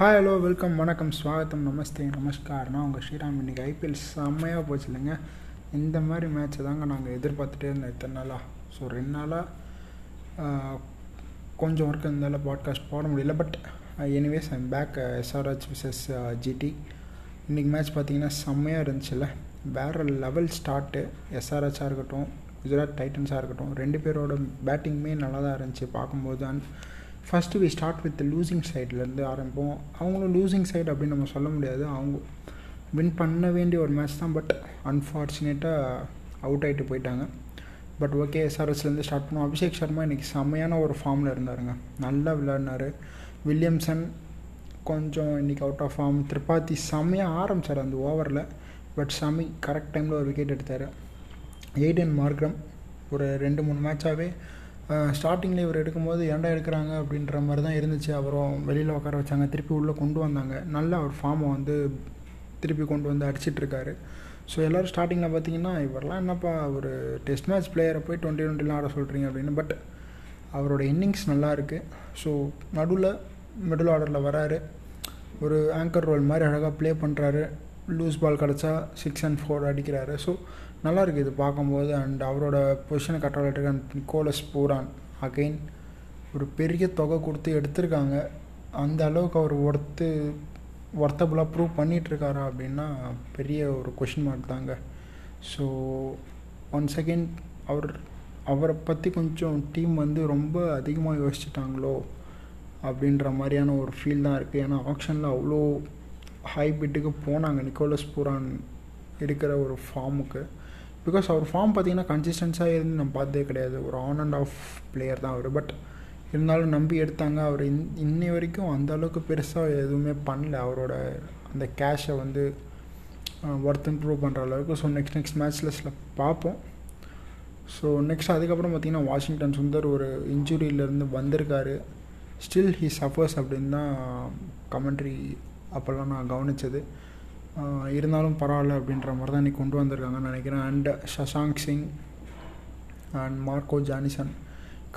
Hi hello welcome வணக்கம் ஸ்வாகத்தம் நமஸ்தே நமஸ்கார். நான் உங்கள் ஸ்ரீராம். இன்றைக்கி ஐபிஎல் செம்மையாக போச்சு இல்லைங்க இந்த மாதிரி மேட்ச்சை தாங்க நாங்கள் எதிர்பார்த்துட்டே இருந்தோம் இத்தனை நாளாக ஸோ ரெண்டு நாளாக கொஞ்சம் ஒர்க் இருந்தாலும் பாட்காஸ்ட் போட முடியல. But anyways I'm back SRH versus GT இன்றைக்கி மேட்ச் பார்த்தீங்கன்னா செம்மையாக இருந்துச்சுல்ல வேறு லெவல் ஸ்டார்ட்டு எஸ்ஆர்ஹெச்சாக இருக்கட்டும் குஜராத் டைட்டன்ஸாக இருக்கட்டும் ரெண்டு பேரோட பேட்டிங்குமே நல்லா தான் இருந்துச்சு. பார்க்கும்போது and first we start with losing சைட்லேருந்து ஆரம்பிப்போம். அவங்களும் லூசிங் சைடு அப்படின்னு நம்ம சொல்ல முடியாது. அவங்க வின் பண்ண வேண்டிய ஒரு மேட்ச் தான் பட் அன்ஃபார்ச்சுனேட்டாக அவுட் ஆகிட்டு போயிட்டாங்க. பட் ஓகே எஸ்ஆர்எஸ்லேருந்து ஸ்டார்ட் பண்ணோம். அபிஷேக் சர்மா இன்றைக்கி செம்மையான ஒரு ஃபார்மில் இருந்தாருங்க. நல்லா விளையாடினார். வில்லியம்சன் கொஞ்சம் இன்றைக்கி அவுட் ஆஃப் ஃபார்ம் திரிபாதி செம்மையாக ஆரம்பித்தார் அந்த ஓவரில் பட் சாமி கரெக்ட் டைமில் ஒரு விக்கெட் எடுத்தார். எய்டன் மார்க்ரம் ஒரு ரெண்டு மூணு மேட்சாகவே ஸ்டார்டிங்கில் இவர் எடுக்கும்போது ஏன்டா எடுக்கிறாங்க? அப்படின்ற மாதிரி தான் இருந்துச்சு. அப்புறம் வெளியில் உட்கார வச்சாங்க. திருப்பி உள்ளே கொண்டு வந்தாங்க. நல்ல அவர் ஃபார்மை வந்து திருப்பி கொண்டு வந்து அடிச்சிட்ருக்காரு ஸோ எல்லோரும் ஸ்டார்டிங்கில் பார்த்தீங்கன்னா இவரெல்லாம் என்னப்பா ஒரு டெஸ்ட் மேட்ச் பிளேயரை போய் டுவெண்ட்டி டுவெண்ட்டிலாம் ஆட சொல்கிறீங்க அப்படின்னு. பட் அவரோட இன்னிங்ஸ் நல்லா இருக்குது ஸோ நடுவில் மிடில் ஆர்டரில் வராரு. ஒரு ஆங்கர் ரோல் மாதிரி அழகாக ப்ளே பண்ணுறாரு லூஸ் பால் கிடச்சா சிக்ஸ் அண்ட் ஃபோர் அடிக்கிறாரு. ஸோ நல்லா இருக்குது இது பார்க்கும்போது. அண்ட் அவரோட பொசிஷனை கட்டாளிட்டு நிக்கோலஸ் பூரான் அகெயின் ஒரு பெரிய தொகை கொடுத்து எடுத்திருக்காங்க. அந்த அளவுக்கு அவர் ஒர்த்து ஒர்த்தபுளாக ப்ரூவ் பண்ணிகிட்ருக்காரா அப்படின்னா பெரிய ஒரு கொஷின் மார்க் தாங்க. ஸோ ஒன் செகண்ட் அவர் அவரை பற்றி கொஞ்சம் டீம் வந்து ரொம்ப அதிகமாக யோசிச்சுட்டாங்களோ அப்படின்ற மாதிரியான ஒரு ஃபீல் தான் இருக்குது ஏன்னா ஆப்ஷனில் அவ்வளோ ஹை பிட்டுக்கு போனாங்க. நிக்கோலஸ் பூரான் இருக்கிற ஒரு ஃபார்முக்கு பிகாஸ் அவர் ஃபார்ம் பார்த்திங்கன்னா கன்சிஸ்டன்ஸாக இருந்து நம்ம பார்த்ததே கிடையாது. ஒரு ஆன் அண்ட் ஆஃப் பிளேயர் தான் அவர். பட் இருந்தாலும் நம்பி எடுத்தாங்க. அவர் இன் இன்னி வரைக்கும் அந்த அளவுக்கு பெருசாக எதுவுமே பண்ணல. அவரோட அந்த கேஷை வந்து ஒர்த் இம்ப்ரூவ் பண்ணுற அளவுக்கு. ஸோ நெக்ஸ்ட் நெக்ஸ்ட் மேட்ச்லஸில் பார்ப்போம். ஸோ நெக்ஸ்ட் அதுக்கப்புறம் பார்த்திங்கன்னா வாஷிங்டன் சுந்தர் ஒரு இன்ஜுரியிலேருந்து வந்திருக்காரு. ஸ்டில் ஹி சஃபர்ஸ் அப்படின்னு தான் கமெண்ட்ரி அப்போல்லாம் நான் கவனித்தது இருந்தாலும் பரவாயில்ல அப்படின்ற மாதிரி தான் இன்றைக்கி கொண்டு வந்திருக்காங்கன்னு நினைக்கிறேன். And Shashank Singh and Marco Jansen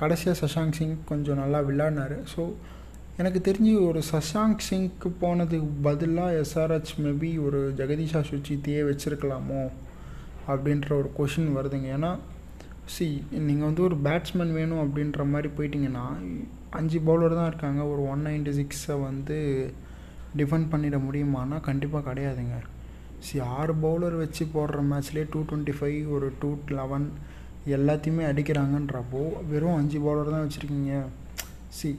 கடைசியாக சஷாங்க் சிங் கொஞ்சம் நல்லா விளையாடினார். ஸோ எனக்கு தெரிஞ்சு ஒரு சஷாங்க் சிங்க்கு போனதுக்கு பதிலாக எஸ்ஆர்ஹெச் மேபி ஒரு ஜெகதீஷா சுச்சித்தையே வச்சுருக்கலாமோ அப்படின்ற ஒரு கொஷின் வருதுங்க. ஏன்னா சி நீங்கள் வந்து ஒரு பேட்ஸ்மேன் வேணும் அப்படின்ற மாதிரி போயிட்டிங்கன்னா அஞ்சு பவுலர் தான் இருக்காங்க. ஒரு ஒன் நைன்டி சிக்ஸை வந்து டிஃபெண்ட் பண்ணிட முடியுமானா கண்டிப்பாக கிடையாதுங்க. சி ஆறு பவுலர் வச்சு போடுற மேட்ச்லேயே டூ டுவெண்ட்டி ஃபைவ் ஒரு டூ லெவன் எல்லாத்தையுமே அடிக்கிறாங்கன்றப்போ வெறும் அஞ்சு பவுலர் தான் வச்சுருக்கீங்க. சி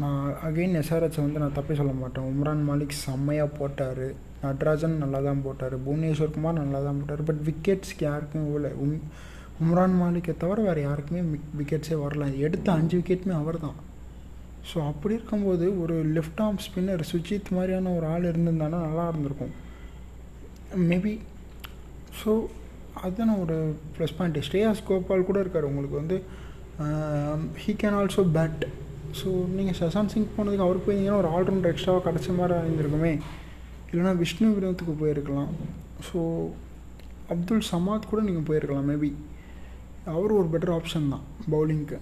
நான் அகெயின் எஸ்ஆர்ஹெச்சை வந்து நான் தப்பே சொல்ல மாட்டேன். உம்ரான் மாலிக் செம்மையாக போட்டார். நட்ராஜன் நல்லா தான் போட்டார். புவனேஸ்வர் குமார் நல்லா தான் போட்டார். பட் விக்கெட்ஸ்க்கு யாருக்கும் இவ்வளோ உம் உம்ரான் மாலிக்கை தவிர வேறு யாருக்குமே விக்கெட்ஸே வரல. எடுத்த அஞ்சு விக்கெட்டுமே அவர் தான் ஸோ அப்படி இருக்கும்போது ஒரு லெஃப்ட் ஆர்ம் ஸ்பின்னர் சுஜித் மாதிரியான ஒரு ஆள் இருந்திருந்தானா நல்லா இருந்திருக்கும். மேபி ஸோ அதுதான் ஒரு ப்ளஸ் பாயிண்ட் ஸ்ரேயாஸ் கோபால் கூட இருக்கார் உங்களுக்கு வந்து. He can also bat so நீங்கள் சசாந்த் சிங் போனதுக்கு அவர் போயிருந்தீங்கன்னா ஒரு ஆல்ரவுண்டர் எக்ஸ்ட்ராவாக கிடச்ச மாதிரி இருந்திருக்குமே இல்லைனா விஷ்ணு வினோத்துக்கு போயிருக்கலாம். ஸோ அப்துல் சமாத் கூட நீங்கள் போயிருக்கலாம் மேபி அவர் ஒரு பெட்டர் ஆப்ஷன் தான் பவுலிங்க்கு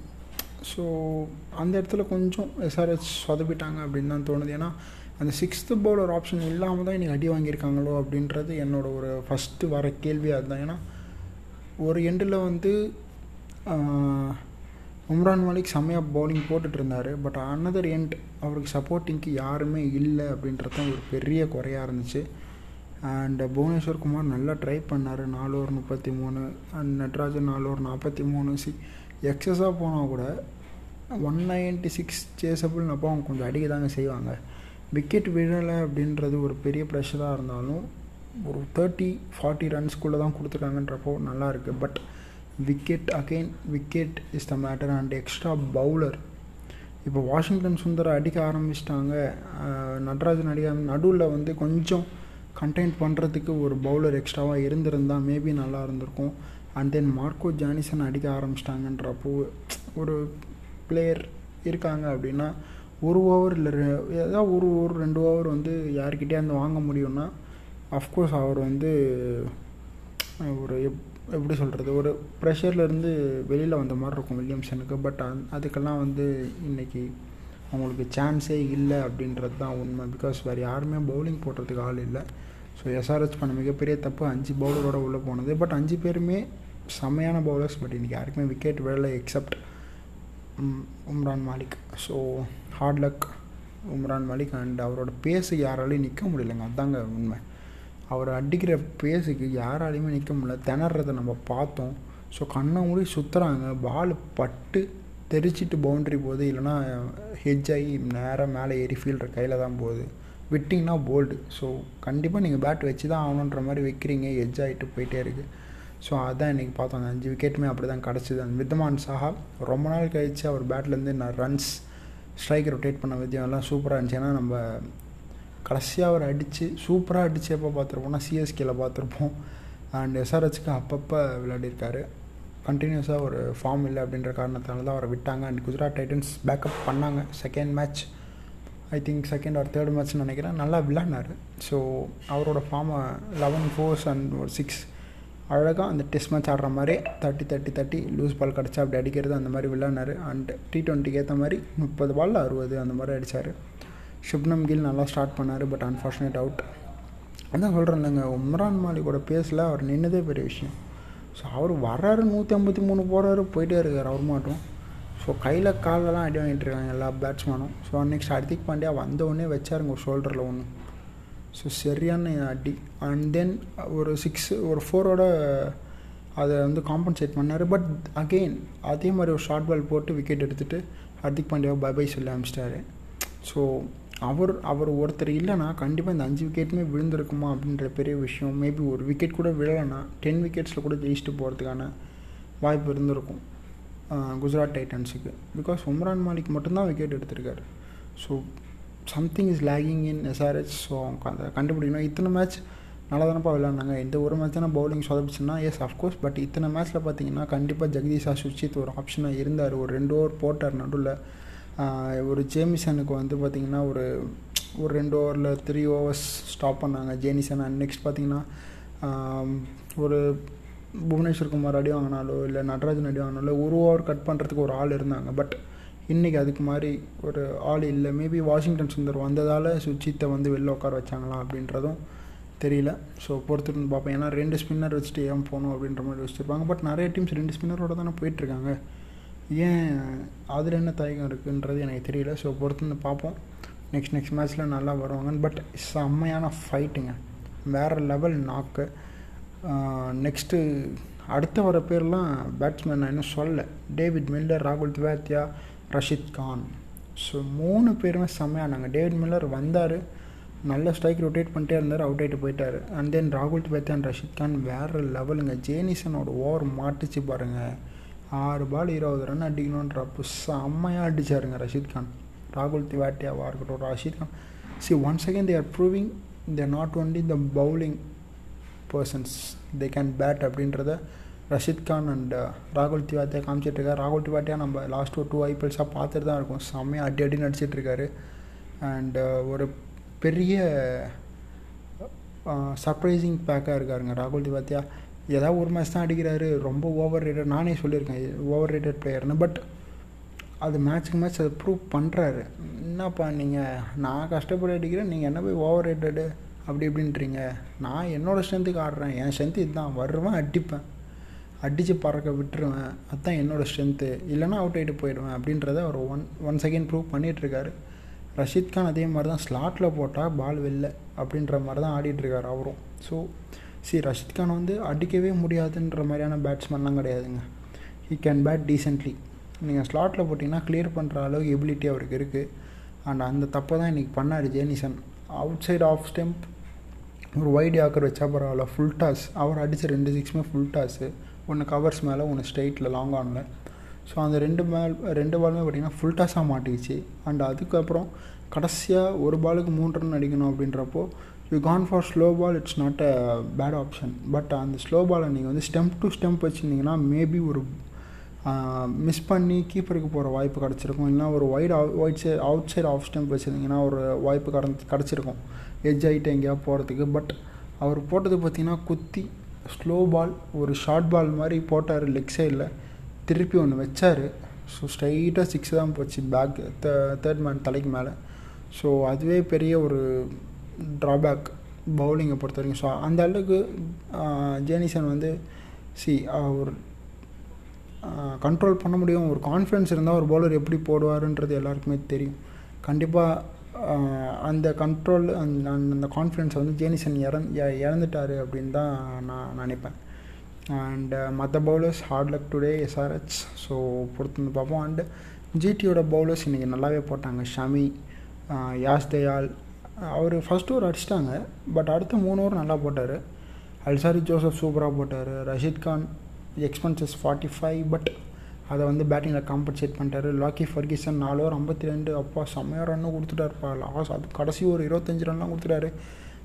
ஸோ அந்த இடத்துல கொஞ்சம் எஸ்ஆர்ஹெச் சொதப்பிட்டாங்க அப்படின்னு தான் தோணுது. ஏன்னா அந்த சிக்ஸ்த்து பவுலர் ஆப்ஷன் இல்லாமல் தான் இன்றைக்கி அடி வாங்கியிருக்காங்களோ அப்படின்றது என்னோட ஒரு ஃபஸ்ட்டு வர கேள்வி அதுதான். ஏன்னா ஒரு எண்டில் வந்து உம்ரான் மாலிக் செம்மையாக பவுலிங் போட்டுட்டு இருந்தார் பட் அனதர் எண்ட் அவருக்கு சப்போர்ட்டிங்க்கு யாருமே இல்லை அப்படின்றது தான் ஒரு பெரிய குறையாக இருந்துச்சு. அண்ட் புவனேஸ்வர் குமார் நல்லா ட்ரை பண்ணார். நாலு ஒரு முப்பத்தி மூணு அண்ட் நட்ராஜன் நாலு ஒரு நாற்பத்தி மூணு. சி எக்ஸஸாக போனால் கூட ஒன் நைன்ட்டி சிக்ஸ் சேசபிள்னு அப்போ அவங்க கொஞ்சம் அடிக்க தாங்க செய்வாங்க. விக்கெட் விழலை அப்படின்றது ஒரு பெரிய ப்ரெஷராக இருந்தாலும் ஒரு தேர்ட்டி ஃபார்ட்டி ரன்ஸ்குள்ளே தான் கொடுத்துருக்காங்கன்றப்போ நல்லா இருக்குது but wicket again wicket is the matter and extra bowler இப்போ வாஷிங்டன் சுந்தரை அடிக்க ஆரம்பிச்சிட்டாங்க. நட்ராஜன் அடிக்க நடுவில் வந்து கொஞ்சம் கண்டெயின் பண்ணுறதுக்கு ஒரு பவுலர் எக்ஸ்ட்ராவாக இருந்திருந்தால் மேபி நல்லா இருந்திருக்கும். அண்ட் தென் மார்க்கோ ஜானிசன் அடிக்க ஆரம்பிச்சிட்டாங்கன்றப்போ ஒரு பிளேயர் இருக்காங்க அப்படின்னா ஒரு ஓவர் இல்லை ஏதாவது ஒரு ஓவர் ரெண்டு ஓவர் வந்து யார்கிட்டே வந்து வாங்க முடியும்னா அஃப்கோர்ஸ் அவர் வந்து ஒரு எப் எப்படி சொல்கிறது ஒரு ப்ரெஷர்லேருந்து வெளியில் வந்த மாதிரி இருக்கும் வில்லியம்சனுக்கு. பட் அந் அதுக்கெல்லாம் வந்து இன்றைக்கி அவங்களுக்கு சான்ஸே இல்லை அப்படின்றது தான் உண்மை. பிகாஸ் வேறு யாருமே பவுலிங் போடுறதுக்கு ஆள் இல்லை. ஸோ எஸ்ஆர்ஹெச் பண்ண மிகப்பெரிய தப்பு அஞ்சு பவுலரோட உள்ளே போனது. பட் அஞ்சு பேருமே செம்மையான பவுலர்ஸ் பட் இன்றைக்கி யாருக்குமே விக்கெட் விடலை except Umran Malik. So hard luck Umran Malik and அவரோட பேஸு யாராலையும் நிற்க முடியலைங்க. அதாங்க உண்மை. அவர் அடிக்கிற பேஸுக்கு யாராலையுமே நிற்க முடியல. திணறத நம்ம பார்த்தோம். ஸோ கண்ணை மூடி சுற்றுறாங்க பால் பட்டு தெரிச்சிட்டு பவுண்ட்ரி போகுது. இல்லைனா ஹெஜ் ஆகி நேராக மேலே ஏறி ஃபீல்டர் கையில் தான் போகுது. விட்டிங்கன்னா போல்டு ஸோ கண்டிப்பாக நீங்கள் பேட் வச்சு தான் ஆகணுன்ற மாதிரி வைக்கிறீங்க. ஹெஜ் ஆகிட்டு போயிட்டே இருக்குது ஸோ அதான் இன்றைக்கி பார்த்தோம். அந்த அஞ்சு விக்கெட்டுமே அப்படி தான் கிடச்சிது. அந்த வித்தமான் சாஹா ரொம்ப நாள் கழித்து அவர் பேட்லேருந்து நான் ரன்ஸ் ஸ்ட்ரைக் ரொட்டேட் பண்ண வித்தியம் எல்லாம் சூப்பராக இருந்துச்சு. ஏன்னா நம்ம கடைசியாக அவர் அடித்து சூப்பராக அடித்து எப்போ பார்த்துருப்போம்னா சிஎஸ்கேல பார்த்துருப்போம். அண்ட் எஸ்ஆர்ஹெச்சுக்கு அப்பப்போ விளையாடிருக்காரு கண்டினியூஸாக ஒரு ஃபார்ம் இல்லை அப்படின்ற காரணத்தால தான் அவரை விட்டாங்க. அண்ட் குஜராத் டைட்டன்ஸ் பேக்கப் பண்ணாங்க. Second match I think second or third மேட்ச்னு நினைக்கிறேன். நல்லா விளாட்னாரு ஸோ அவரோட ஃபார்மை லெவன் ஃபோர்ஸ் அண்ட் ஒரு சிக்ஸ் அழகாக அந்த டெஸ்ட் மேட்ச் ஆடுற மாதிரி thirty thirty thirty loose ball கிடச்சா அப்படி அடிக்கிறது அந்த மாதிரி விளாட்னாரு அண்ட் டி ட்வெண்ட்டிக்கு ஏற்ற மாதிரி முப்பது பாலில் அறுபது அந்த மாதிரி அடித்தார் ஷுப்னம் கில் நல்லா ஸ்டார்ட் பண்ணார் பட் அன்ஃபார்ச்சுனேட் அவுட் அதான் சொல்கிறேன் இல்லைங்க உம்ரான் மாலிகோட பேஸில் அவர் நின்னதே பெரிய விஷயம். ஸோ அவர் வர்றாரு நூற்றி ஐம்பத்தி மூணு போகிறாரு போயிட்டே இருக்கார் அவர் மாட்டோம். ஸோ கையில் காலெல்லாம் அடி வாங்கிட்டு இருக்காங்க எல்லா பேட்ஸ்மேனும் ஸோ நெக்ஸ்ட் ஹர்திக் பாண்டியா வந்த உடனே வச்சாருங்க ஷோல்டரில் ஒன்று ஸோ சரியான அடி. அண்ட் தென் ஒரு சிக்ஸ் ஒரு ஃபோரோட அதை வந்து காம்பன்சேட் பண்ணார். பட் அகெயின் அதே மாதிரி ஒரு ஷார்ட் பால் போட்டு விக்கெட் எடுத்துகிட்டு ஹர்திக் பாண்டியாவை பை பை சொல்லி அமிச்சிட்டாரு. ஸோ அவர் அவர் ஒருத்தர் இல்லைனா கண்டிப்பாக இந்த அஞ்சு விக்கெட்டுமே விழுந்திருக்குமா அப்படின்ற பெரிய விஷயம். மேபி ஒரு விக்கெட் கூட விழலைன்னா டென் விக்கெட்ஸில் கூட ஜெயிச்சுட்டு போகிறதுக்கான வாய்ப்பு இருந்திருக்கும். குஜராத் டைட்டன்ஸுக்கு பிகாஸ் உம்ரான் மாலிக் மட்டும்தான் விக்கெட் எடுத்திருக்காரு. So something is lagging in SRH so அவங்க அதை கண்டுபிடிக்கணும். இத்தனை மேட்ச் நல்லா தானப்பா விளாண்டாங்க இந்த ஒரு மேட்ச் தானே பவுலிங் சொதப்பிச்சுன்னா எஸ் அஃப்கோர்ஸ் பட் இத்தனை மேட்ச்சில் பார்த்தீங்கன்னா கண்டிப்பாக ஜெகதீஷா சுச்சித் ஒரு ஆப்ஷனாக இருந்தார். ஒரு ரெண்டு ஓவர் போட்டார் நடுவில். ஒரு ஜேமிசனுக்கு வந்து பார்த்திங்கன்னா ஒரு ஒரு ரெண்டு ஓவரில் த்ரீ ஓவர்ஸ் ஸ்டாப் பண்ணாங்க. ஜேனிசன் அண்ட் நெக்ஸ்ட் பார்த்திங்கன்னா ஒரு புவனேஸ்வர் குமார் அடி வாங்கினாலோ இல்லை நடராஜன் அடி வாங்கினாலோ ஒரு ஓவர் கட் பண்ணுறதுக்கு ஒரு ஆள் இருந்தாங்க. பட் இன்றைக்கி அதுக்கு மாதிரி ஒரு ஆள் இல்லை. மேபி வாஷிங்டன் சுந்தர் வந்ததால் சுச்சித்தை வந்து வெளில உட்கார வச்சாங்களா அப்படின்றதும் தெரியல. ஸோ பொறுத்துட்டு பார்ப்பேன் ஏன்னா ரெண்டு ஸ்பின்னர் வச்சுட்டு ஏன் போகணும் அப்படின்ற மாதிரி வச்சுருப்பாங்க பட் நிறைய டீம்ஸ் ரெண்டு ஸ்பின்னரோட தானே போயிட்டுருக்காங்க. ஏன் அதில் என்ன தயக்கம் இருக்குன்றது எனக்கு தெரியல. ஸோ பொறுத்துருந்து பார்ப்போம். நெக்ஸ்ட் நெக்ஸ்ட் மேட்ச்சில் நல்லா வருவாங்க பட் செம்மையான ஃபைட்டுங்க வேறு லெவல் நாக்கு நெக்ஸ்ட்டு அடுத்த வர பேர்லாம் பேட்ஸ்மேன் நான் இன்னும் சொல்லலை. டேவிட் மில்லர் ராகுல் திவாத்தியா ரஷித் கான். ஸோ மூணு பேருமே செம்மையானாங்க. டேவிட் மில்லர் வந்தார். நல்ல ஸ்ட்ரைக் ரொட்டேட் பண்ணிட்டே இருந்தார். அவுட் ஆகிட்டு போயிட்டார். அண்ட் தென் ராகுல் திவாத்தியா அண்ட் ரஷித் கான் வேறு லெவலுங்க ஜேனிசனோட ஓவர் மாட்டுச்சு பாருங்கள் ஆறு பால் இருபது ரன் அடிக்கணுன்றப்போ செம்மையாக அடித்தாருங்க ரஷித் கான். ராகுல் திவாட்டியாவாக இருக்கட்டும் Rashid Khan. See one second they are proving they not only the bowling persons they can bat அப்படின்றத ரஷித் கான் அண்ட் uh, ராகுல் திவாத்தியா காமிச்சிட்ருக்காரு. ராகுல் திவாத்தியா நம்ம லாஸ்ட் ஒரு டூ ஐபிஎல்ஸாக பார்த்துட்டு தான் இருக்கோம். செம்மையாக அடி அடி நடிச்சிட்ருக்காரு. அண்டு uh, ஒரு பெரிய uh, சர்ப்ரைசிங் பேக்காக இருக்காருங்க ராகுல் திவாத்தியா. ஏதாவது ஒரு மேட்ச் தான் அடிக்கிறாரு. ரொம்ப ஓவர் ரேட்டட் நானே சொல்லியிருக்கேன் ஓவர் ரேட்டட் பிளேயர்னு பட் அது மேட்ச்சுக்கு மேட்ச் அதை ப்ரூவ் பண்ணுறாரு என்னப்பா நீங்கள் நான் கஷ்டப்பட்டு அடிக்கிறேன். நீங்கள் என்ன போய் ஓவர் ரேட்டடு அப்படி இப்படின்றீங்க? நான் என்னோடய ஸ்ட்ரென்த்துக்கு ஆடுறேன். என் ஸ்ட்ரென்த்து இதுதான். வருவேன் அடிப்பேன். அடித்து பறக்க விட்டுருவேன். அதுதான் என்னோடய ஸ்ட்ரென்த்து இல்லைனா அவுட் ஆகிட்டு போயிடுவேன் அப்படின்றத அவர் ஒன் ஒன் செகண்ட் ப்ரூவ் பண்ணிகிட்ருக்காரு ரஷீத் கான் அதே மாதிரி தான் ஸ்லாட்டில் போட்டால் பால் வெளில அப்படின்ற மாதிரி தான் ஆடிட்டுருக்காரு அவரும். ஸோ சி ரஷித் கான் வந்து அடிக்கவே முடியாதுன்ற மாதிரியான பேட்ஸ்மேன்லாம் கிடையாதுங்க. ஹீ கேன் பேட் டீசென்ட்லி நீங்கள் ஸ்லாட்டில் போட்டிங்கன்னா கிளியர் பண்ணுற அளவுக்கு எபிலிட்டி அவருக்கு இருக்குது அண்ட் அந்த தப்பை தான் இன்றைக்கி பண்ணார் Jansen. Outside off stump ஒரு வைட் ஆக்கர் வச்சா பரவாயில்ல. ஃபுல் டாஸ் அவர் அடித்த ரெண்டு சிக்ஸுமே ஃபுல் டாஸு ஒன்று கவர்ஸ் மேலே ஒன்று ஸ்ட்ரைட்டில் லாங் ஆனில் ஸோ அந்த ரெண்டு மேல் ரெண்டு பாலுமே பார்த்திங்கன்னா ஃபுல் டாஸாக மாட்டிக்கிச்சு. அண்ட் அதுக்கப்புறம் கடைசியாக ஒரு பாலுக்கு மூன்று ரன் அடிக்கணும் அப்படின்றப்போ you can for slow ball it's not a bad option but அந்த ஸ்லோ பாலை நீங்கள் வந்து ஸ்டெம்ப் டு ஸ்டெம்ப் வச்சுருந்தீங்கன்னா மேபி ஒரு மிஸ் பண்ணி கீப்பருக்கு போகிற வாய்ப்பு கிடச்சிருக்கும். இல்லைனா ஒரு wide wide side outside off stump வச்சுருந்தீங்கன்னா ஒரு வாய்ப்பு கடந்து கிடச்சிருக்கும். எட்ஜ் ஆகிட்டு எங்கேயா போகிறதுக்கு பட் அவர் போட்டது பார்த்திங்கன்னா குத்தி ஸ்லோ பால் ஒரு ஷார்ட் பால் மாதிரி போட்டார் லெக் சைடில் திருப்பி ஒன்று வச்சார். ஸோ ஸ்ட்ரைட்டாக சிக்ஸ் தான் போச்சு பேக் த தேர்ட் மேன் தலைக்கு மேலே. ஸோ அதுவே பெரிய ஒரு ட்ராபேக் பவுலிங்கை பொறுத்த வரைக்கும். ஸோ அந்த அளவுக்கு ஜேனிசன் வந்து சி ஒரு கண்ட்ரோல் பண்ண முடியும். ஒரு கான்ஃபிடன்ஸ் இருந்தால் ஒரு பவுலர் எப்படி போடுவாருன்றது எல்லாருக்குமே தெரியும். கண்டிப்பாக அந்த கண்ட்ரோல் அந்த அந்த கான்ஃபிடென்ஸை வந்து ஜேனிசன் இறந் இறந்துட்டார் அப்படின்னு தான் நான் நினைப்பேன். அண்ட் uh, மற்ற bowlers hard luck today SRH so பொறுத்து வந்து பார்ப்போம். அண்டு ஜிடியோட பவுலர்ஸ் இன்றைக்கி நல்லாவே போட்டாங்க. ஷமி யாஸ் தயால் அவர் ஃபஸ்ட் ஓவர் அடிச்சிட்டாங்க. பட் அடுத்த மூணு ஓவர் நல்லா போட்டார். அல்சாரி ஜோசப் சூப்பராக போட்டார். Rashid Khan expenses forty five but அதை வந்து பேட்டிங்கில் காம்பன்சேட் பண்ணிட்டாரு. லாக்கி ஃபர்கிசன் நாலு ஓவர் ஐம்பத்தி ரெண்டு. அப்பா செம்மையாக ரன்னு கொடுத்துட்டாருப்பா. லாஸ் அது கடைசி ஒரு இருபத்தஞ்சி ரன்லாம் கொடுத்துட்டாரு.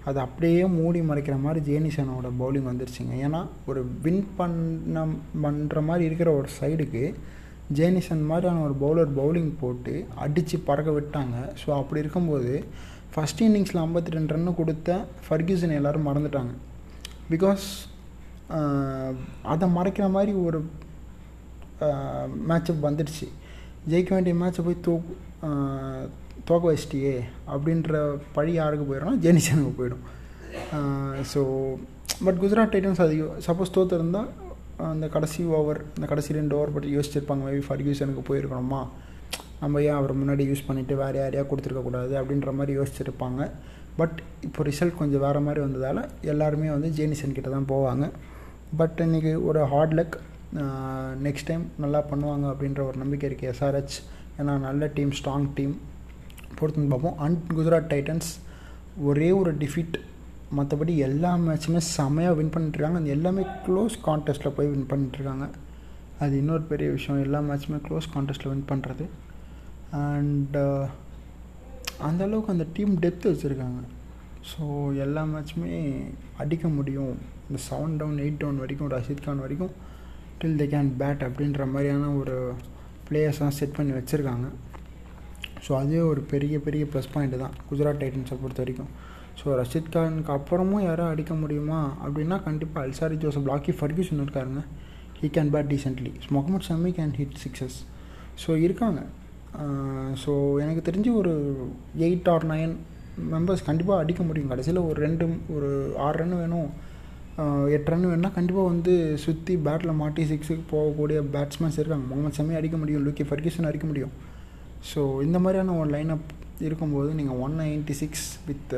அது அப்படியே மூடி மறைக்கிற மாதிரி ஜேனிசனோட பவுலிங் வந்துருச்சுங்க. ஏன்னா ஒரு வின் பண்ண பண்ணுற மாதிரி இருக்கிற ஒரு சைடுக்கு ஜேனிசன் மாதிரியான ஒரு பவுலர் பவுலிங் போட்டு அடித்து பறக்க விட்டாங்க. ஸோ அப்படி இருக்கும்போது ஃபஸ்ட் இன்னிங்ஸில் ஐம்பத்தி ரெண்டு ரன்னு கொடுத்த ஃபர்கியூசன் எல்லோரும் மறந்துட்டாங்க. பிகாஸ் அதை மறைக்கிற மாதிரி ஒரு மேட்சப் வந்துடுச்சு. ஜெயிக்க வேண்டிய மேட்சை போய் தூ தோக்க வச்சிட்டியே அப்படின்ற பழி யாருக்கு போயிடும்னா ஜெனிசனுக்கு போயிடும். ஸோ பட் குஜராத் டைட்டன்ஸ் அது சப்போஸ் தோற்றுருந்தால் அந்த கடைசி ஓவர் அந்த கடைசி ரெண்டு ஓவர் பற்றி யோசிச்சிருப்பாங்க. மேபி ஃபர்கியூசனுக்கு போயிருக்கணுமா? நம்ம ஏன் அவரை முன்னாடி யூஸ் பண்ணிவிட்டு வேறு யாரையா கொடுத்துருக்கக்கூடாது அப்படின்ற மாதிரி யோசிச்சிருப்பாங்க. பட் இப்போ ரிசல்ட் கொஞ்சம் வேறு மாதிரி வந்ததால் எல்லாருமே வந்து ஜேனிசன் கிட்ட தான் போவாங்க. பட் இன்றைக்கி ஒரு ஹார்ட் லக் நெக்ஸ்ட் டைம் நல்லா பண்ணுவாங்க அப்படின்ற ஒரு நம்பிக்கை இருக்குது எஸ்ஆர்ஹெச் ஏன்னா நல்ல டீம் ஸ்ட்ராங் டீம் பொறுத்து பார்ப்போம். அண்ட் குஜராத் டைட்டன்ஸ் ஒரே ஒரு டிஃபீட் மற்றபடி எல்லா மேட்சுமே செமையாக வின் பண்ணிட்டுருக்காங்க அந்த எல்லாமே க்ளோஸ் கான்டெஸ்ட்டில் போய் வின் பண்ணிட்டுருக்காங்க அது இன்னொரு பெரிய விஷயம். எல்லா மேட்சுமே க்ளோஸ் கான்டெஸ்ட்டில் வின் பண்ணுறது அண்டு அந்த அளவுக்கு அந்த டீம் டெப்த் வச்சுருக்காங்க. ஸோ எல்லா மேட்சுமே அடிக்க முடியும். இந்த செவன் டவுன் எயிட் டவுன் வரைக்கும் ரஷீத் கான் வரைக்கும். டில் தே கேன் பேட் அப்படின்ற மாதிரியான ஒரு பிளேயர்ஸ்லாம் செட் பண்ணி வச்சுருக்காங்க. ஸோ அதுவே ஒரு பெரிய பெரிய ப்ளஸ் பாயிண்ட் தான் குஜராத் டைட்டன்ஸை பொறுத்த வரைக்கும் ஸோ ரஷித் கானுக்கு அப்புறமும் யாரும் அடிக்க முடியுமா அப்படின்னா கண்டிப்பாக அல்சாரி ஜோசப் லாக்கி ஃபர்கியூசன் இருக்காருங்க. He can bat decently Mohammed Shami can hit sixes so இருக்காங்க. ஸோ எனக்கு தெரிஞ்சு ஒரு எயிட் ஆர் நைன் மெம்பர்ஸ் கண்டிப்பாக அடிக்க முடியும். கடைசியில் ஒரு ரெண்டு ஒரு ஆறு ரன் வேணும். எட்டு ரன் வேணும்னா கண்டிப்பாக வந்து சுற்றி பேட்டில் மாட்டி சிக்ஸுக்கு போகக்கூடிய பேட்ஸ்மேன்ஸ் இருக்காங்க. முகமது சமி அடிக்க முடியும் லூக்கி ஃபர்கியூசன் அடிக்க முடியும். ஸோ இந்த மாதிரியான ஒரு லைன் அப் இருக்கும்போது நீங்கள் one ninety six with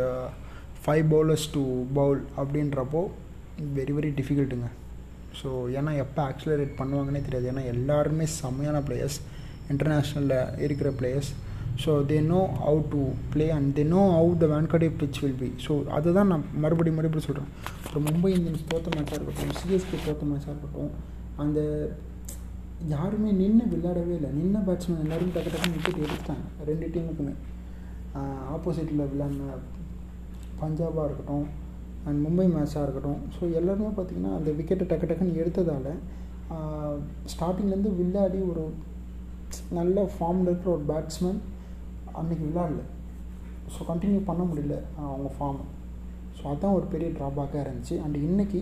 five bowlers to bowl அப்படின்றப்போ வெரி வெரி டிஃபிகல்ட்டுங்க ஸோ ஏன்னா எப்போ ஆக்சிலரேட் பண்ணுவாங்கன்னே தெரியாது. ஏன்னா எல்லாருமே செம்மையான பிளேயர்ஸ் இன்டர்நேஷ்னலில் இருக்கிற players so they know how to play and they know how the Wankhede pitch will be so அதுதான் நான் மறுபடியும் மறுபடியும் சொல்கிறேன் இப்போ மும்பை இந்தியன்ஸ் தோற்ற மேட்சாக இருக்கட்டும் சிஎஸ்கே தோற்ற மேட்சாக இருக்கட்டும் அந்த யாருமே நின்று விளையாடவே இல்லை. நின்ன பேட்ஸ்மேன் எல்லோரும் டக்கு டக்குன்னு விக்கெட் எடுத்தாங்க ரெண்டு டீமுக்குமே ஆப்போசிட்டில் விளையாடின பஞ்சாபாக இருக்கட்டும் அண்ட் மும்பை மேட்சாக இருக்கட்டும். ஸோ எல்லாருமே பார்த்திங்கன்னா அந்த விக்கெட்டை டக்கு டக்குன்னு எடுத்ததால் ஸ்டார்டிங்லேருந்து விளையாடி ஒரு நல்ல ஃபார்மில் இருக்கிற ஒரு பேட்ஸ்மேன் அன்றைக்கி விளாடல ஸோ கண்டினியூ பண்ண முடியல அவங்க ஃபார்மை ஸோ அதுதான் ஒரு பெரிய ட்ராபேக்காக இருந்துச்சு. அண்ட் இன்றைக்கி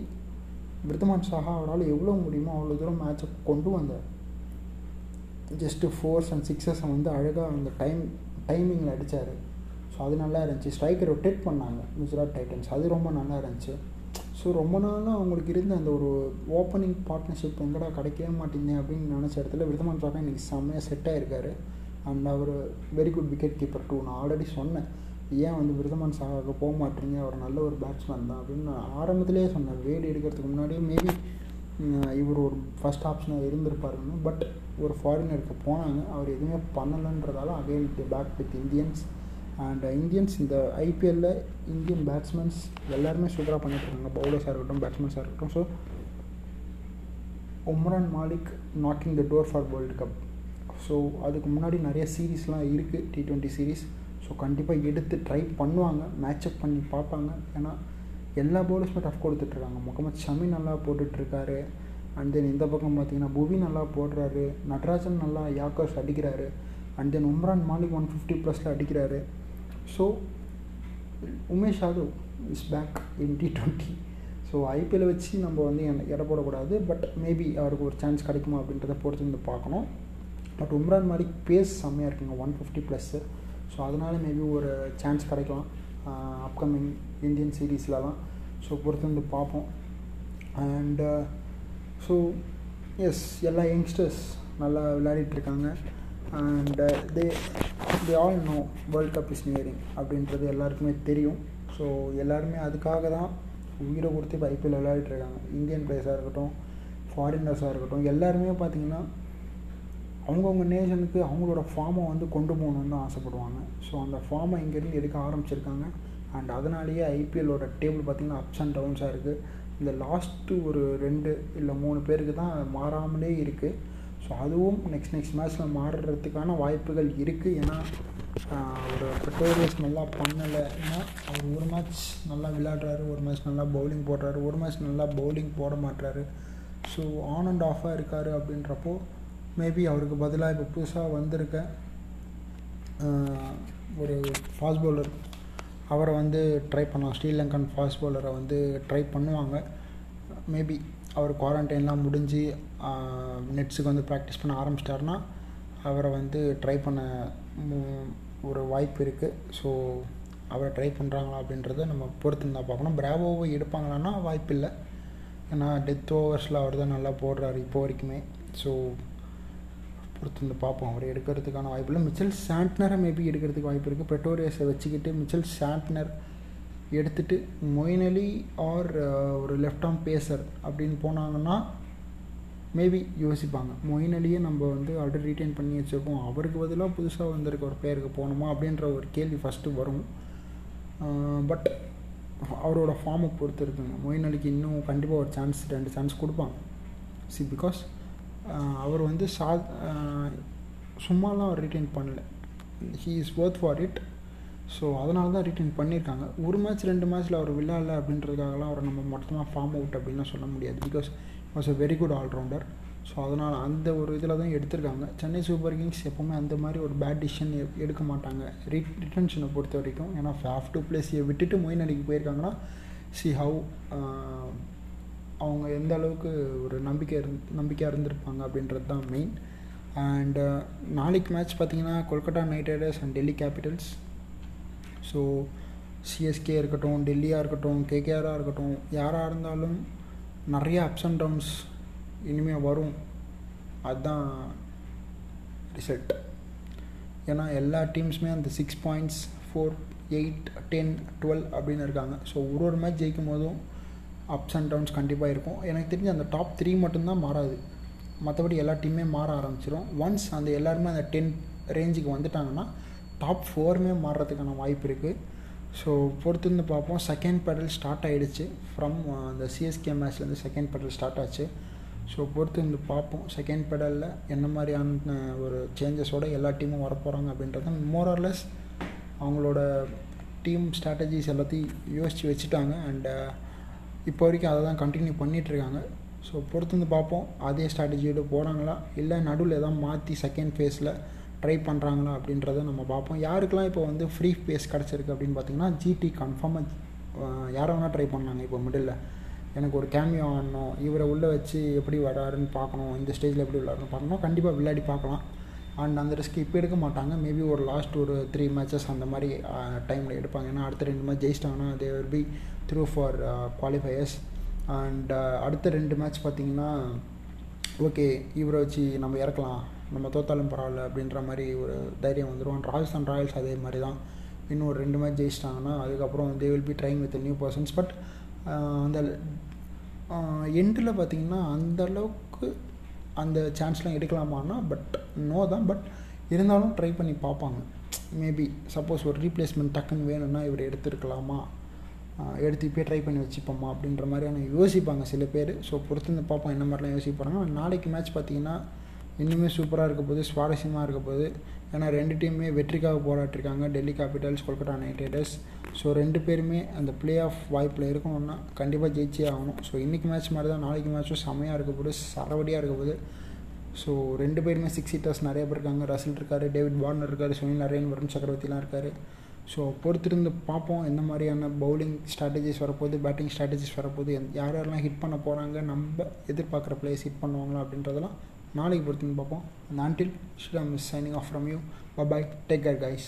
விருத்தமான் சாஹா அவரால் எவ்வளோ முடியுமோ அவ்வளோ தூரம் மேட்சை கொண்டு வந்தார். ஜஸ்ட்டு ஃபோர்ஸ் அண்ட் சிக்ஸஸை வந்து அழகாக அந்த டைம் டைமிங்கில் அடித்தார் ஸோ அது நல்லா இருந்துச்சு. ஸ்ட்ரைக்கர் ரொட்டேட் பண்ணாங்க குஜராத் டைட்டன்ஸ் அது ரொம்ப நல்லா இருந்துச்சு. ஸோ ரொம்ப நாளாக அவங்களுக்கு இருந்த அந்த ஒரு ஓப்பனிங் பார்ட்னர்ஷிப் எங்கடா கிடைக்கவே மாட்டேங்குது அப்படின்னு நினச்ச இடத்துல விருதமான் சாக்கா இன்றைக்கி செம்மையாக செட் ஆகிருக்காரு and our very good wicket keeper too நான் ஆல்ரெடி சொன்னேன். ஏன் வந்து விருதமான் சாகாவுக்கு போக மாட்டீங்க? அவர் நல்ல ஒரு பேட்ஸ்மேன் தான் அப்படின்னு நான் ஆரம்பத்திலே சொன்னேன். வேடி எடுக்கிறதுக்கு முன்னாடியே மேபி இவர் ஒரு ஃபஸ்ட் ஆப்ஷனாக இருந்திருப்பாருன்னு. பட் ஒரு ஃபாரினருக்கு போனாங்க. அவர் எதுவுமே பண்ணலைன்றதால again back with Indians and Indians இந்த ஐபிஎல்லில் இந்தியன் பேட்ஸ்மேன்ஸ் எல்லாருமே சூப்பராக பண்ணிட்டுருக்காங்க பவுலர்ஸாக இருக்கட்டும் பேட்ஸ்மேன்ஸாக இருக்கட்டும். So Umran Malik knocking the door for world cup so அதுக்கு முன்னாடி நிறைய சீரீஸ்லாம் இருக்குது டி ட்வெண்ட்டி சீரீஸ் ஸோ கண்டிப்பாக எடுத்து ட்ரை பண்ணுவாங்க மேட்சப் பண்ணி பார்ப்பாங்க. ஏன்னா எல்லா பவுலர்ஸுமே டஃப் கொடுத்துட்ருக்காங்க. முகமது ஷமி நல்லா போட்டுட்ருக்காரு. அண்ட் தென் இந்த பக்கம் பார்த்தீங்கன்னா புவி நல்லா போடுறாரு. நட்ராஜன் நல்லா யாக்கர்ஸ் அடிக்கிறாரு. And then Umran Malik one fifty ப்ளஸில் அடிக்கிறாரு. So Umesh Yadav is back in T twenty so IPL வச்சு நம்ம வந்து எடை போடக்கூடாது. பட் மேபி அவருக்கு ஒரு சான்ஸ் கிடைக்குமா அப்படின்றத பொறுத்து வந்து பார்க்கணும். பட் உம்ரான் மாதிரி பேஸ் செம்மையாக இருக்குங்க. ஒன் ஃபிஃப்டி ப்ளஸ்ஸு ஸோ அதனால மேபி ஒரு சான்ஸ் கிடைக்கலாம். அப்கமிங் இந்தியன் சீரீஸ்லலாம் ஸோ பொறுத்து வந்து பார்ப்போம். அண்டு ஸோ எஸ் எல்லா யங்ஸ்டர்ஸ் நல்லா விளையாடிட்டுருக்காங்க and they they all know world cup is nearing அப்படின்றது எல்லாருக்குமே தெரியும். ஸோ எல்லாருமே அதுக்காக தான் உயிரை கொடுத்து இப்போ ஐபிஎல் விளையாடிட்டுருக்காங்க இந்தியன் பிளேயர்ஸாக இருக்கட்டும் ஃபாரினர்ஸாக இருக்கட்டும் எல்லாருமே பார்த்திங்கன்னா அவங்கவுங்க நேஷனுக்கு அவங்களோட ஃபார்மை வந்து கொண்டு போகணுன்னு தான் ஆசைப்படுவாங்க. ஸோ அந்த ஃபார்மை இங்கேருந்து எடுக்க ஆரம்பிச்சிருக்காங்க. அண்ட் அதனாலேயே ஐபிஎல்லோட டேபிள் பார்த்திங்கன்னா அப்ஸ் அண்ட் டவுன்ஸாக இருக்குது இந்த லாஸ்ட்டு ஒரு ரெண்டு இல்லை மூணு பேருக்கு தான் மாறாமலே இருக்குது ஸோ அதுவும் நெக்ஸ்ட் நெக்ஸ்ட் மேட்ச்சில் மாறுறதுக்கான வாய்ப்புகள் இருக்குது ஏன்னா ஒரு பெட்டோரியஸ் நல்லா பண்ணலைன்னா அவர் ஒரு மேட்ச் நல்லா விளையாடுறாரு ஒரு மேட்ச் நல்லா பவுலிங் போடுறாரு ஒரு மேட்ச் நல்லா பவுலிங் போட மாட்டுறாரு ஸோ ஆன் அண்ட் ஆஃபாக இருக்கார் அப்படின்றப்போ மேபி அவருக்கு பதிலாக இப்போ புதுசாக வந்திருக்க ஒரு ஃபாஸ்ட் பவுலர் அவரை வந்து ட்ரை பண்ணலாம். ஸ்ரீலங்கன் ஃபாஸ்ட் பவுலரை வந்து ட்ரை பண்ணுவாங்க. மேபி அவர் குவாரண்டைன்லாம் முடிஞ்சு நெட்ஸுக்கு வந்து ப்ராக்டிஸ் பண்ண ஆரம்பிச்சிட்டாருன்னா அவரை வந்து ட்ரை பண்ண ஒரு வாய்ப்பு இருக்குது ஸோ அவரை ட்ரை பண்ணுறாங்களா அப்படின்றத நம்ம பொறுத்து தான் பார்க்கணும். பிராவோவை எடுப்பாங்களான்னா வாய்ப்பு இல்லை ஏன்னா டெத் ஓவர்ஸில் அவர் தான் நல்லா போடுறாரு இப்போ வரைக்குமே. ஸோ பொறுத்து வந்து பார்ப்போம். அவர் எடுக்கிறதுக்கான வாய்ப்பு இல்லை. மிச்சல் சாண்ட்னரை மேபி எடுக்கிறதுக்கு வாய்ப்பு இருக்குது பெட்டோரியஸை வச்சுக்கிட்டு மிச்சல் சாண்ட்னர் எடுத்துகிட்டு மொயின் அலி ஆர் ஒரு லெஃப்ட் ஆம் பேசர் அப்படின்னு போனாங்கன்னா மேபி யோசிப்பாங்க. மொயின் நம்ம வந்து ஆல்ரெடி ரீட்டைன் பண்ணி வச்சுருக்கோம். அவருக்கு பதிலாக புதுசாக வந்திருக்க ஒரு பேருக்கு போகணுமா அப்படின்ற ஒரு கேள்வி ஃபஸ்ட்டு வரும். பட் அவரோட ஃபார்மை பொறுத்து இருக்குங்க. மொயின் அலிக்கு இன்னும் கண்டிப்பாக ஒரு சான்ஸ் ரெண்டு சான்ஸ் கொடுப்பாங்க. சி பிகாஸ் அவர் வந்து சா சும்மாலாம் அவர் ரிட்டைன் பண்ணல. He is worth for it so அதனால தான் ரிட்டைன் பண்ணியிருக்காங்க. ஒரு மேட்ச் ரெண்டு மேட்ச்சில் அவர் விளையாடல அப்படின்றதுக்காகலாம் அவரை நம்ம மொத்தமாக ஃபார்ம் அவுட் அப்படின்லாம் சொல்ல முடியாது. Because was a very good allrounder so அதனால் அந்த ஒரு இதில் தான் எடுத்திருக்காங்க. சென்னை சூப்பர் கிங்ஸ் எப்போவுமே அந்த மாதிரி ஒரு பேட் டிசிஷன் எடுக்க மாட்டாங்க. ரிட் ரிட்டன்ஷனை பொறுத்த வரைக்கும். ஏன்னா ஹாஃப் டூ பிளேஸியை விட்டுட்டு மொயின் அடிக்கு போயிருக்காங்கன்னா சி ஹவு அவங்க எந்த அளவுக்கு ஒரு நம்பிக்கை இருந் நம்பிக்கையாக இருந்திருப்பாங்க அப்படின்றது தான் மெயின் அண்டு uh, நாளைக்கு மேட்ச் பார்த்தீங்கன்னா Kolkata Knight Riders and Delhi Capitals so CSK இருக்கட்டும் டெல்லியாக இருக்கட்டும் கேகேஆராக இருக்கட்டும் யாராக இருந்தாலும் நிறைய அப்ஸ் அண்ட் டவுன்ஸ் இனிமேல் வரும். அதுதான் ரிசல்ட் ஏன்னா எல்லா டீம்ஸுமே அந்த six points four eight ten twelve அப்படின்னு இருக்காங்க. ஸோ ஒரு ஒரு மேட்ச் ஜெயிக்கும் போதும் அப்ஸ் அண்ட் டவுன்ஸ் கண்டிப்பாக இருக்கும். எனக்கு தெரிஞ்சு அந்த டாப் த்ரீ மட்டும்தான் மாறாது. மற்றபடி எல்லா டீமே மாற ஆரம்பிச்சிடும் ஒன்ஸ் அந்த எல்லாருமே அந்த டென் ரேஞ்சுக்கு வந்துட்டாங்கன்னா டாப் ஃபோருமே மாறுறதுக்கான வாய்ப்பு இருக்குது ஸோ பொறுத்திருந்து பார்ப்போம். செகண்ட் பேடல் ஸ்டார்ட் ஆகிடுச்சு ஃப்ரம் அந்த சிஎஸ்கே மேட்ச்லேருந்து செகண்ட் பெடல் ஸ்டார்ட் ஆச்சு. ஸோ பொறுத்திருந்து பார்ப்போம். செகண்ட் பேடலில் என்ன மாதிரியான uh, ஒரு சேஞ்சஸோட எல்லா டீமும் வரப்போகிறாங்க அப்படின்றத மோரர்லெஸ் அவங்களோட டீம் ஸ்ட்ராட்டஜிஸ் எல்லாத்தையும் யோசித்து வச்சுட்டாங்க. அண்டு இப்போ வரைக்கும் அதை தான் கண்டினியூ பண்ணிகிட்ருக்காங்க ஸோ பொறுத்திருந்து பார்ப்போம். அதே ஸ்ட்ராட்டஜியோடு போகிறாங்களா இல்லை நடுவில் எதாவது மாற்றி செகண்ட் ஃபேஸில் ட்ரை பண்ணுறாங்களா அப்படின்றத நம்ம பார்ப்போம். யாருக்கெல்லாம் இப்போ வந்து ஃப்ரீ ஃபேஸ் கிடச்சிருக்கு அப்படின்னு பார்த்தீங்கன்னா ஜிடி கன்ஃபார்மாக யாரை வேணால் ட்ரை பண்ணாங்க இப்போ மிடில் எனக்கு ஒரு கேமியோ ஆடணும் இவரை உள்ளே வச்சு எப்படி வராருன்னு பார்க்கணும் இந்த ஸ்டேஜில் எப்படி விளாட்றன்னு பார்க்கணும். கண்டிப்பாக விளையாடி பார்க்கலாம். அண்ட் அந்த ரிஸ்க் இப்போ எடுக்க மாட்டாங்க. மேபி ஒரு லாஸ்ட் ஒரு த்ரீ மேட்சஸ் அந்த மாதிரி டைமில் எடுப்பாங்க. ஏன்னா அடுத்த ரெண்டு match ஜெயிச்சிட்டாங்கன்னா they will be through for qualifiers and அடுத்த ரெண்டு மேட்ச் பார்த்திங்கன்னா ஓகே இவரை வச்சு நம்ம இறக்கலாம். நம்ம தோத்தாலும் பரவாயில்ல அப்படின்ற மாதிரி ஒரு தைரியம் வந்துடும் ராஜஸ்தான் ராயல்ஸ் அதே மாதிரி தான். இன்னும் ஒரு ரெண்டு மேட்ச் ஜெயிச்சிட்டாங்கன்னா அதுக்கப்புறம் they will be trying with new persons but அந்த எண்டில் பார்த்திங்கன்னா அந்தளவுக்கு அந்த சான்ஸ்லாம் எடுக்கலாமான்னா பட் நோ தான். பட் இருந்தாலும் ட்ரை பண்ணி பார்ப்பாங்க. மேபி சப்போஸ் ஒரு ரீப்ளேஸ்மெண்ட் டக்குன்னு வேணும்னா இவர் எடுத்துருக்கலாமா? எடுத்து இப்போயே ட்ரை பண்ணி வச்சுப்போமா? அப்படின்ற மாதிரியான யோசிப்பாங்க சில பேர். ஸோ பொறுத்து பார்ப்போம் என்ன மாதிரிலாம் யோசிப்பாங்க நாளைக்கு மேட்ச் பார்த்திங்கன்னா இன்னுமே சூப்பராக இருக்க போது சுவாரஸ்யமாக இருக்க போது ஏன்னா ரெண்டு டீமுமே வெற்றிக்காக போராட்டிருக்காங்க Delhi Capitals Kolkata Knight Riders so ரெண்டு பேருமே அந்த பிளே ஆஃப் வாய்ப்பில் இருக்கணும்னா கண்டிப்பாக ஜெயிச்சே ஆகணும். ஸோ இன்றைக்கி மேட்ச் மாதிரி தான் நாளைக்கு மேட்ச்சும் செமையாக இருக்க போது சரவடியாக இருக்க போது ஸோ ரெண்டு பேருமே சிக்ஸ் ஹீட்டர்ஸ் நிறைய பேர் இருக்காங்க. ரசில் இருக்கார் டேவிட் வார்னர் இருக்கார் சுனில் நரேன் வருண் சக்கரவர்த்திலாம் இருக்கார். ஸோ பொறுத்திருந்து பார்ப்போம் எந்த மாதிரியான பவுலிங் ஸ்ட்ராட்டஜிஸ் வரப்போகுது பேட்டிங் ஸ்ட்ராட்டஜிஸ் வரப்போகுது யார் யாரெல்லாம் ஹிட் பண்ண போகிறாங்க நம்ம எதிர்பார்க்குற பிளேஸ் ஹிட் பண்ணுவாங்களா அப்படின்றதெல்லாம் நாளைக்கு பொறுத்துன்னு பார்ப்போம். அந்த ஆண்டில் Sriram is signing off from you bye bye take care guys